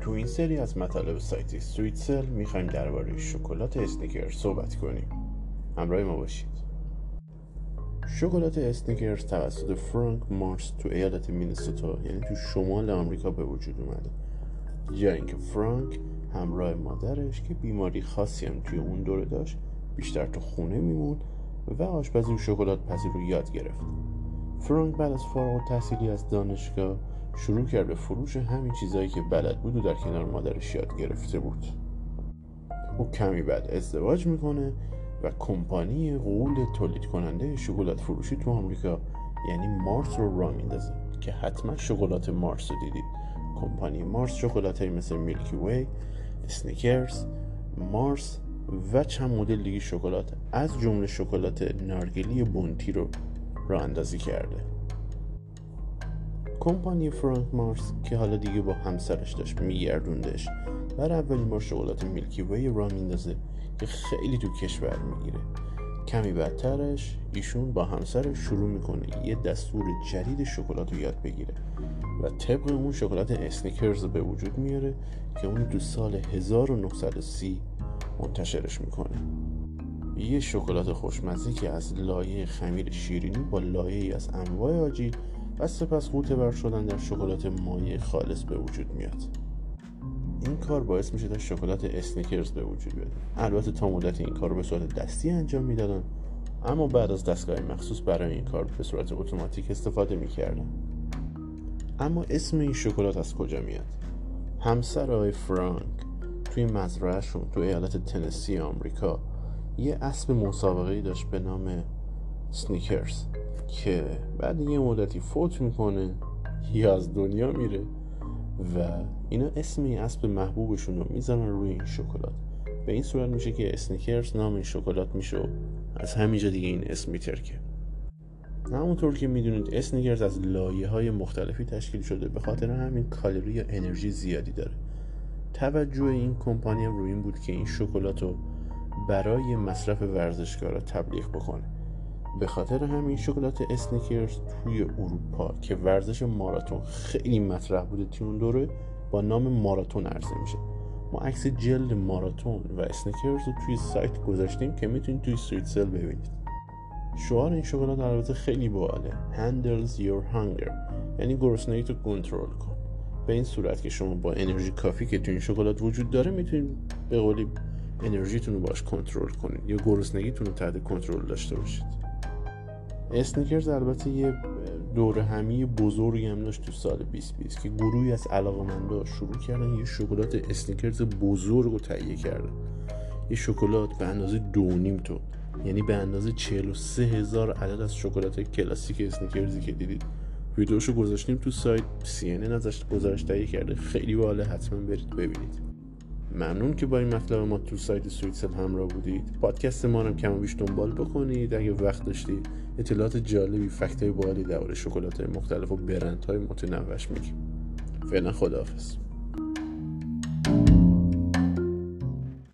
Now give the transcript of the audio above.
تو این سری از مطالب سایت سویتسل می‌خوایم درباره شکلات اسنیکرز صحبت کنیم. همراه ما باشید. شکلات اسنیکرز توسط فرانک مارس تو ایالت مینیسوتا یعنی تو شمال آمریکا به وجود اومده. جای اینکه فرانک همراه مادرش که بیماری خاصی هم توی اون دوره داشت بیشتر تو خونه می‌موند و آشپزی و شکلات پزی رو یاد گرفت. فرانک بعد از فارغ تحصیلی از دانشگاه شروع کرد به فروش همین چیزهایی که بلد بود و در کنار مادرش یاد گرفته بود. او کمی بعد ازدواج می‌کنه و کمپانی قول تولید کننده شکلات فروشی تو آمریکا یعنی مارس رو را میندازه که حتما شکلات مارس رو دیدید. کمپانی مارس شکلات مثل میلکی وی سنیکرز مارس و چند مدل دیگه شکلات از جمله شکلات نارگیلی بونتی رو راه اندازی کرده. کمپانی فرانک مارس که حالا دیگه با همسرش داشت میگردوندش برای اولین بار شکلات میلکی وی را میندازه که خیلی تو کشور می‌گیره. کمی بعدترش ایشون با همسرش شروع می‌کنه یه دستور جدید شکلات رو یاد بگیره و طبق اون شکلات اسنیکرز به وجود میاره که اون تو سال 1930 منتشرش می‌کنه. یه شکلات خوشمزه که از لایه خمیر شیرینی با لایه از انواع آجیل و سپس بر شدن در شکلات مایع خالص به وجود میاد. این کار باعث میشه تا شکلات اسنیکرز به وجود بیاد. البته تا مدت این کار رو به صورت دستی انجام می‌دادن اما بعد از دستگاه مخصوص برای این کار به صورت اتوماتیک استفاده می‌کردن. اما اسم این شکلات از کجا میاد؟ همسر آقای فرانک توی مزرعهشون تو ایالت تنسی آمریکا یه اسب مسابقه داشت به نام سنیکرز که بعد یه مدتی فوت می‌کنه یا از دنیا میره و اینا اسم این اسب محبوبشون رو می‌زنن روی این شکلات. به این صورت میشه که اسنیکرز نام این شکلات میشه و از همینجا دیگه این اسم میترکه. همونطور که می‌دونید اسنیکرز از لایه های مختلفی تشکیل شده. به خاطر همین کالری یا انرژی زیادی داره. توجه این کمپانی هم روی این بود که این شکلات رو برای مصرف ورزشکارا تبلیغ بکنه. به خاطر همین شکلات اسنیکرز توی اروپا که ورزش ماراتون خیلی مطرح بوده توی اون دوره با نام ماراتون عرضه میشه. ما عکس جلد ماراتون و اسنیکرز رو توی سایت گذاشتیم که می‌تونید توی سویت سل ببینید. شعار این شکلات البته خیلی باحاله. Handles your hunger. یعنی گرسنگی تو کنترل کن. به این صورت که شما با انرژی کافی که تو این شکلات وجود داره می‌تونید به قولی انرژیتون رو باش کنترل کنید یا گرسنگیتون رو تحت کنترل داشته باشید. اسنیکرز البته یه دور همی بزرگی هم داشت تو سال 2020 که گروهی از علاقمندا شروع کردن یه شکلات اسنیکرز بزرگ رو تهیه کردن. یه شکلات به اندازه دو نیم تن یعنی به اندازه 43 هزار عدد از شکلات کلاسیک اسنیکرزی که دیدید. ویدیوشو گذاشتیم تو سایت. ان ازش گزارش تهیه کرده. خیلی باحاله حتما برید ببینید. ممنون که با این مطلب ما تو سایت سویتسل همراه بودید. پادکست ما هم کم بیش دنبال بکنید. اگه وقت داشتید اطلاعات جالبی فکتای باحالی درباره شکلات مختلف و برندهای متنوعش میگیم. فعلا خداحافظ.